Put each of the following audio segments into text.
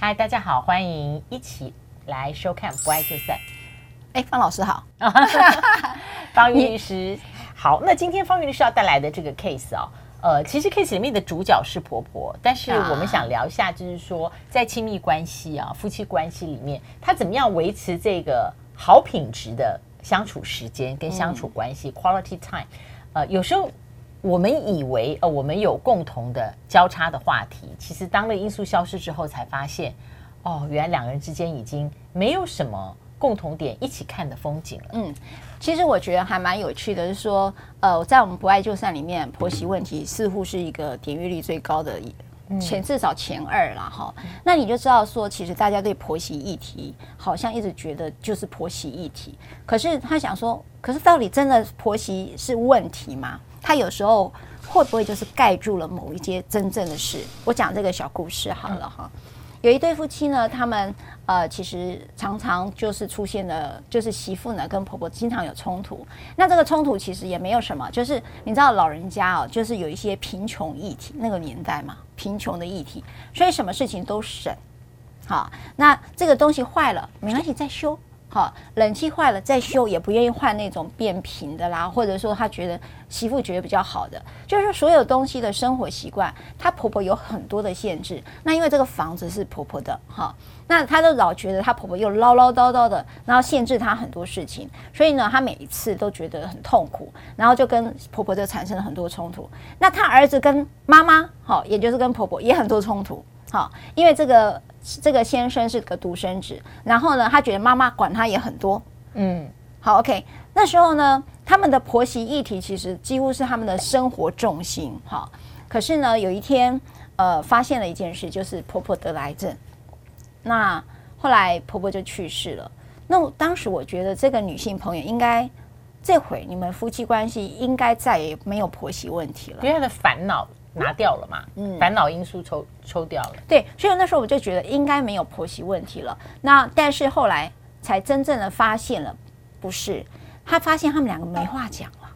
嗨，大家好，欢迎一起来收看《不爱就散》。哎，方老师好，方云律师好。那今天方云律师要带来的这个 case 啊、哦，呃，其实 case 里面的主角是婆婆，但是我们想聊一下，就是说在亲密关系啊、夫妻关系里面，她怎么样维持这个好品质的相处时间跟相处关系、嗯、（quality time）。呃，有时候。我们以为呃，我们有共同的交叉的话题，其实当了因素消失之后，才发现，哦，原来两个人之间已经没有什么共同点一起看的风景了。嗯，其实我觉得还蛮有趣的，是说，呃，在我们不爱就散里面，婆媳问题似乎是一个点阅率最高的前至少前二了哈。那你就知道说，其实大家对婆媳议题好像一直觉得就是婆媳议题，可是他想说，可是到底真的婆媳是问题吗？他有时候会不会就是盖住了某一些真正的事？我讲这个小故事好了哈。有一对夫妻呢，他们呃其实常常就是出现了，就是媳妇呢跟婆婆经常有冲突。那这个冲突其实也没有什么，就是你知道老人家哦，就是有一些贫穷议题，那个年代嘛，贫穷的议题，所以什么事情都省。好，那这个东西坏了没关系，再修。好，冷气坏了再修，也不愿意换那种变频的啦，或者说他觉得媳妇觉得比较好的，就是所有东西的生活习惯，她婆婆有很多的限制。那因为这个房子是婆婆的，哈，那她都老觉得她婆婆又唠唠叨叨的，然后限制她很多事情，所以呢，她每一次都觉得很痛苦，然后就跟婆婆就产生了很多冲突。那她儿子跟妈妈，好，也就是跟婆婆也很多冲突，好，因为这个。这个先生是个独生子，然后呢，他觉得妈妈管他也很多，嗯，好，OK。那时候呢，他们的婆媳议题其实几乎是他们的生活重心，哈。可是呢，有一天，呃，发现了一件事，就是婆婆得了癌症。那后来婆婆就去世了。那我当时我觉得这个女性朋友应该，这回你们夫妻关系应该再也没有婆媳问题了，因为她的烦恼。拿掉了嘛？嗯，烦恼因素抽抽掉了。对，所以那时候我就觉得应该没有婆媳问题了。那但是后来才真正的发现了，不是，她发现他们两个没话讲了。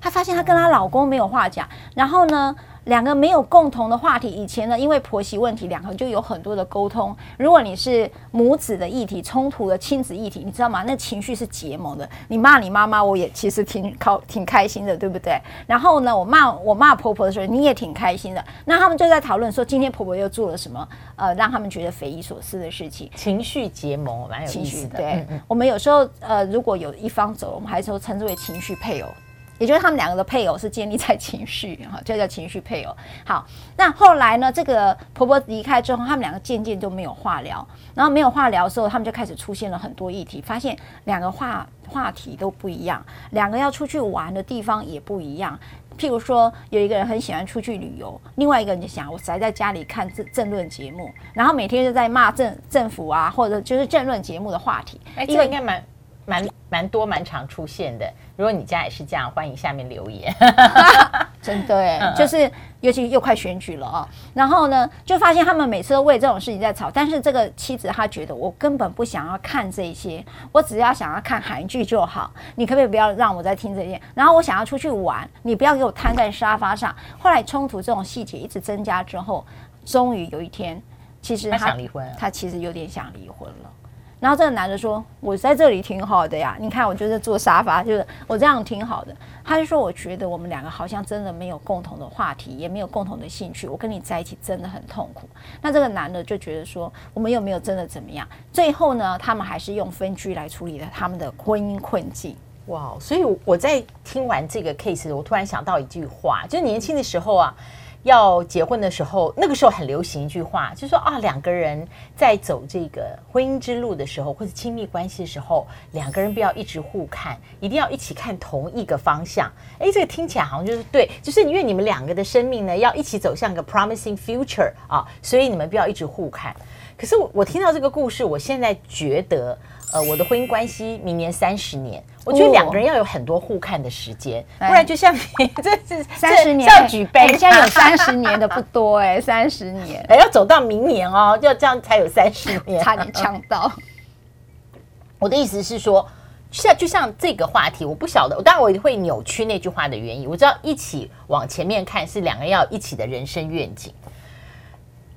她发现她跟她老公没有话讲，然后呢？两个没有共同的话题，以前呢，因为婆媳问题，两个就有很多的沟通。如果你是母子的议题、冲突的亲子议题，你知道吗？那情绪是结盟的。你骂你妈妈，我也其实挺靠、挺开心的，对不对？然后呢，我骂我骂婆婆的时候，你也挺开心的。那他们就在讨论说，今天婆婆又做了什么？呃，让他们觉得匪夷所思的事情。情绪结盟蛮有意思的。对，嗯嗯，我们有时候呃，如果有一方走了，我们还说称之为情绪配偶。也就是他们两个的配偶是建立在情绪 哈，这叫情绪配偶。好，那后来呢？这个婆婆离开之后，他们两个渐渐都没有话聊。然后没有话聊的时候，他们就开始出现了很多议题，发现两个话话题都不一样，两个要出去玩的地方也不一样。譬如说，有一个人很喜欢出去旅游，另外一个人就想我宅在家里看政政论节目，然后每天就在骂政政府啊，或者就是政论节目的话题。哎，这个应该蛮蛮蛮多蛮常出现的。如果你家也是这样，欢迎下面留言。真的哎，就是尤其又快选举了啊，然后呢，就发现他们每次都为这种事情在吵。但是这个妻子她觉得，我根本不想要看这些，我只要想要看韩剧就好。你可不可以不要让我再听这些？然后我想要出去玩，你不要给我瘫在沙发上。后来冲突这种细节一直增加之后，终于有一天，其实他，他想离婚，他其实有点想离婚了。然后这个男的说：“我在这里挺好的呀，你看我就是坐沙发，就是我这样挺好的。”他就说：“我觉得我们两个好像真的没有共同的话题，也没有共同的兴趣。我跟你在一起真的很痛苦。”那这个男的就觉得说：“我们又没有真的怎么样？”最后呢，他们还是用分居来处理了他们的婚姻困境。哇！所以我在听完这个 case，我突然想到一句话，就是年轻的时候啊。要结婚的时候，那个时候很流行一句话，就说啊，两个人在走这个婚姻之路的时候，或者亲密关系的时候，两个人不要一直互看，一定要一起看同一个方向。哎，这个听起来好像就是对，就是因为你们两个的生命呢，要一起走向一个 promising future 啊，所以你们不要一直互看。可是我我听到这个故事，我现在觉得。呃，我的婚姻关系明年三十年，我觉得两个人要有很多互看的时间，哦、不然就像你这是三十年要举杯，人家有 三十年的不多哎、欸，三十年，哎，要走到明年哦，要这样才有三十年，差点呛到。我的意思是说，像就像这个话题，我不晓得，当然我会扭曲那句话的原因。我知道一起往前面看是两个人要一起的人生愿景。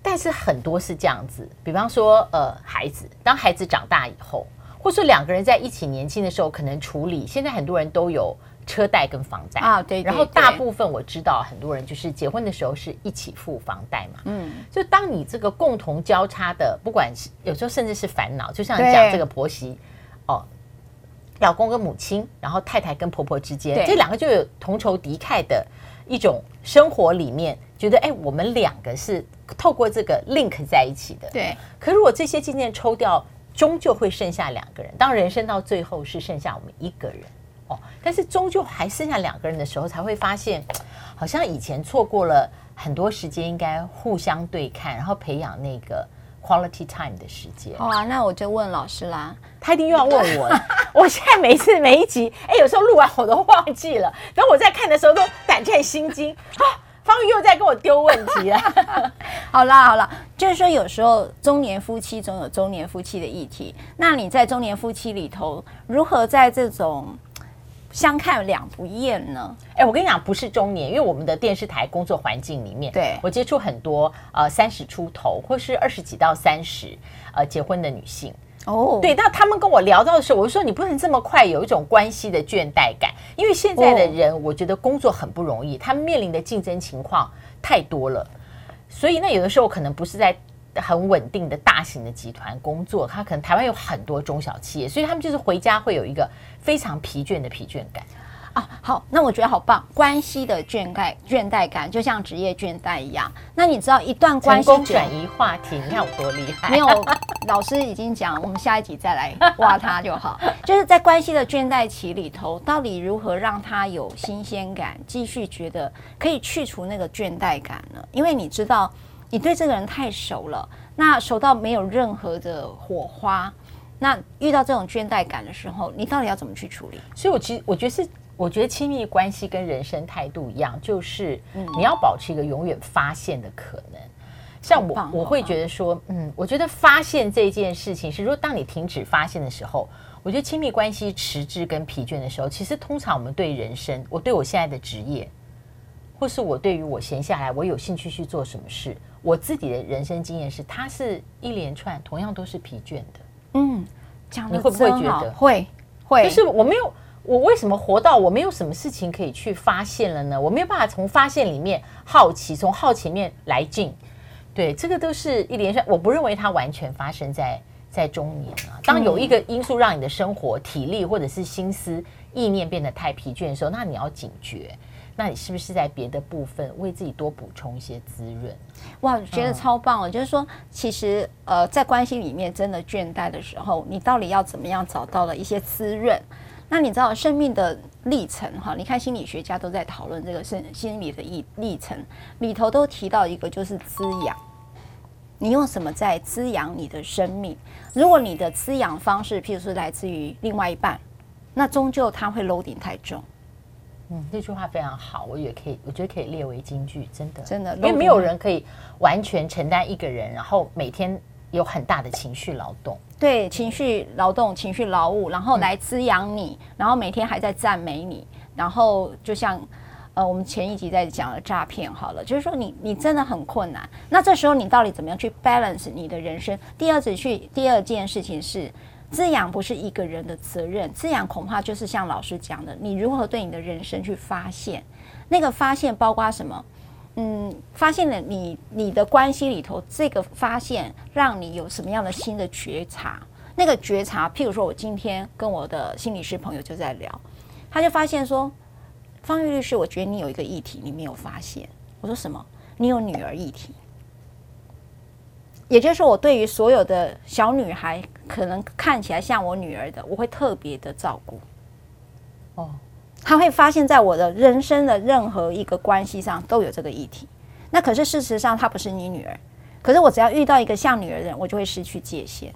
但是很多是这样子，比方说呃，孩子当孩子长大以后，或者说两个人在一起年轻的时候，可能处理。现在很多人都有车贷跟房贷啊，对，对，对。然后大部分我知道很多人就是结婚的时候是一起付房贷嘛。嗯。就当你这个共同交叉的，不管是有时候甚至是烦恼，就像你讲这个婆媳哦。老公跟母亲，然后太太跟婆婆之间，这两个就有同仇敌忾的一种生活里面，觉得哎，我们两个是透过这个 link 在一起的。对。可如果这些渐渐抽掉，终究会剩下两个人。当人生到最后是剩下我们一个人哦，但是终究还剩下两个人的时候，才会发现，好像以前错过了很多时间，应该互相对看，然后培养那个。Quality time 的时间。好啊，那我就问老师啦。他一定又要问我了。我现在每一次每一集，哎，有时候录完我都忘记了。等我在看的时候都胆战心惊啊！方玉又在跟我丢问题了。好 啦好啦，就是说有时候中年夫妻总有中年夫妻的议题。那你在中年夫妻里头，如何在这种？相看两不厌呢？哎，我跟你讲，不是中年，因为我们的电视台工作环境里面，对我接触很多呃三十出头或是二十几到三十呃结婚的女性哦，对，那他们跟我聊到的时候，我就说你不能这么快有一种关系的倦怠感，因为现在的人我觉得工作很不容易，他们面临的竞争情况太多了，所以那有的时候可能不是在。很稳定的大型的集团工作，他可能台湾有很多中小企业，所以他们就是回家会有一个非常疲倦的疲倦感啊。好，那我觉得好棒，关系的倦怠倦怠感就像职业倦怠一样。那你知道一段关系转移话题，你看我多厉害？没有，老师已经讲，我们下一集再来挖它就好。就是在关系的倦怠期里头，到底如何让他有新鲜感，继续觉得可以去除那个倦怠感呢？因为你知道。你对这个人太熟了，那熟到没有任何的火花，那遇到这种倦怠感的时候，你到底要怎么去处理？所以，我其实我觉得是，我觉得亲密关系跟人生态度一样，就是你要保持一个永远发现的可能。像我，我会觉得说，嗯，我觉得发现这件事情是，如果当你停止发现的时候，我觉得亲密关系迟滞跟疲倦的时候，其实通常我们对人生，我对我现在的职业，或是我对于我闲下来，我有兴趣去做什么事。我自己的人生经验是，它是一连串，同样都是疲倦的。嗯，讲的你会不会觉得会会？就是我没有，我为什么活到我没有什么事情可以去发现了呢？我没有办法从发现里面好奇，从好奇面来进。对，这个都是一连串。我不认为它完全发生在在中年啊。当有一个因素让你的生活、体力或者是心思、意念变得太疲倦的时候，那你要警觉。那你是不是在别的部分为自己多补充一些滋润？哇，我觉得超棒哦！嗯、就是说，其实呃，在关系里面真的倦怠的时候，你到底要怎么样找到了一些滋润？那你知道生命的历程哈？你看心理学家都在讨论这个生心理的历历程里头都提到一个就是滋养。你用什么在滋养你的生命？如果你的滋养方式，譬如说来自于另外一半，那终究它会 loading 太重。嗯，这句话非常好，我也可以，我觉得可以列为金句，真的，真的，因为没有人可以完全承担一个人，然后每天有很大的情绪劳动，对，情绪劳动、情绪劳务，然后来滋养你，嗯、然后每天还在赞美你，然后就像呃，我们前一集在讲的诈骗，好了，就是说你你真的很困难，那这时候你到底怎么样去 balance 你的人生？第二次去第二件事情是。滋养不是一个人的责任，滋养恐怕就是像老师讲的，你如何对你的人生去发现，那个发现包括什么？嗯，发现了你你的关系里头，这个发现让你有什么样的新的觉察？那个觉察，譬如说我今天跟我的心理师朋友就在聊，他就发现说，方玉律师，我觉得你有一个议题你没有发现。我说什么？你有女儿议题。也就是说，我对于所有的小女孩，可能看起来像我女儿的，我会特别的照顾。哦，她会发现，在我的人生的任何一个关系上都有这个议题。那可是事实上，她不是你女儿。可是我只要遇到一个像女儿的人，我就会失去界限。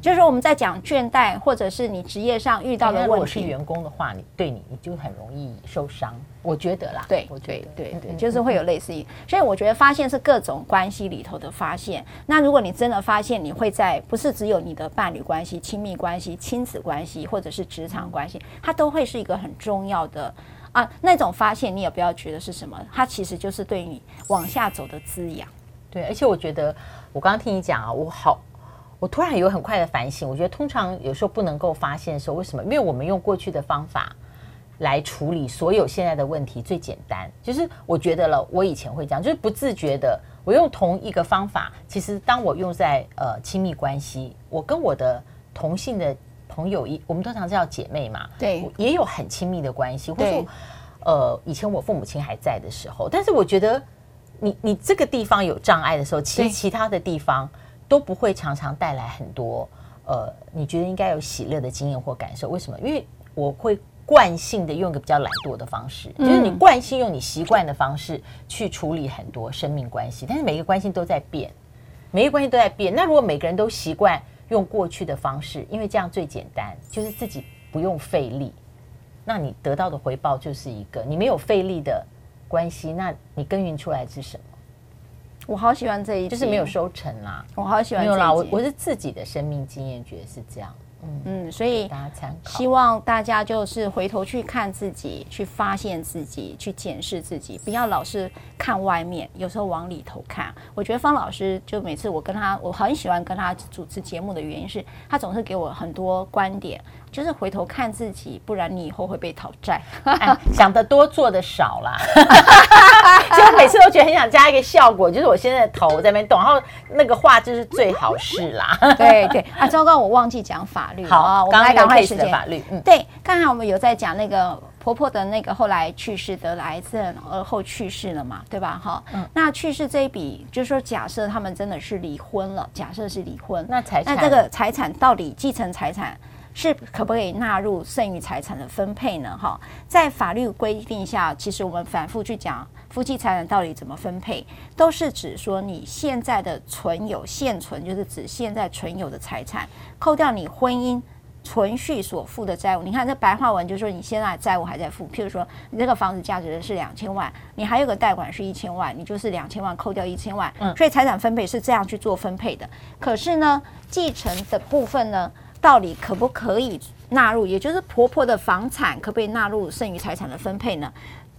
就是说我们在讲倦怠，或者是你职业上遇到的问题。如果是员工的话，你对你你就很容易受伤。我觉得啦，对，我觉得对对对，就是会有类似于。所以我觉得发现是各种关系里头的发现。那如果你真的发现，你会在不是只有你的伴侣关系、亲密关系、亲子关系，或者是职场关系，它都会是一个很重要的啊。那种发现，你也不要觉得是什么，它其实就是对你往下走的滋养。对，而且我觉得我刚刚听你讲啊，我好，我突然有很快的反省。我觉得通常有时候不能够发现的时候，为什么？因为我们用过去的方法来处理所有现在的问题，最简单就是我觉得了，我以前会这样，就是不自觉的，我用同一个方法，其实当我用在呃亲密关系，我跟我的同性的朋友一，我们通常叫姐妹嘛，对，也有很亲密的关系，或者说呃以前我父母亲还在的时候，但是我觉得。你你这个地方有障碍的时候，其实其他的地方都不会常常带来很多呃，你觉得应该有喜乐的经验或感受。为什么？因为我会惯性的用一个比较懒惰的方式，就是你惯性用你习惯的方式去处理很多生命关系，但是每个关系都在变，每一个关系都在变。那如果每个人都习惯用过去的方式，因为这样最简单，就是自己不用费力，那你得到的回报就是一个你没有费力的。关系，那你耕耘出来是什么？我好喜欢这一，就是没有收成啦。我好喜欢这一，没有啦，我我是自己的生命经验觉得是这样。嗯，所以希望大家就是回头去看自己，去发现自己，去检视自己，不要老是看外面，有时候往里头看。我觉得方老师就每次我跟他，我很喜欢跟他主持节目的原因是他总是给我很多观点，就是回头看自己，不然你以后会被讨债。哎，想得多，做的少啦。所以我每次都觉得很想加一个效果，就是我现在的头在那边动，然后那个话就是最好是啦。对对啊，糟糕，我忘记讲法。好啊，我们来赶快时间。法律，嗯，对，刚才我们有在讲那个婆婆的那个后来去世得了癌症而后去世了嘛，对吧？哈，嗯，那去世这一笔，就是说假设他们真的是离婚了，假设是离婚，那财产，那这个财产到底继承财产是可不可以纳入剩余财产的分配呢？哈，在法律规定下，其实我们反复去讲。夫妻财产到底怎么分配，都是指说你现在的存有现存，就是指现在存有的财产，扣掉你婚姻存续所负的债务。你看这白话文就是说，你现在债务还在付。譬如说，你这个房子价值是两千万，你还有个贷款是一千万，你就是两千万扣掉一千万。嗯，所以财产分配是这样去做分配的。可是呢，继承的部分呢，到底可不可以纳入？也就是婆婆的房产可不可以纳入剩余财产的分配呢？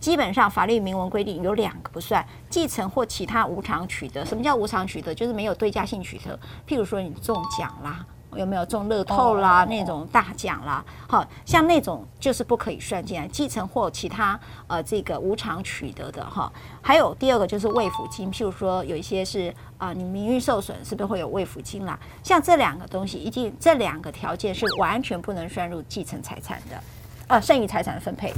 基本上法律明文规定有两个不算，继承或其他无偿取得。什么叫无偿取得？就是没有对价性取得。譬如说你中奖啦，有没有中乐透啦、oh, 那种大奖啦？好像那种就是不可以算进来。继承或其他呃这个无偿取得的哈。还有第二个就是慰抚金，譬如说有一些是啊、呃、你名誉受损，是不是会有慰抚金啦？像这两个东西，一定这两个条件是完全不能算入继承财产的，啊剩余财产的分配。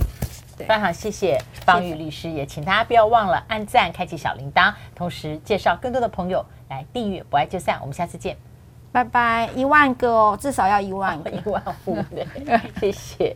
非常谢谢方宇律师，也请大家不要忘了按赞、开启小铃铛，同时介绍更多的朋友来订阅《不爱就散》。我们下次见，拜拜！一万个哦，至少要一万个，一万户，对，谢谢。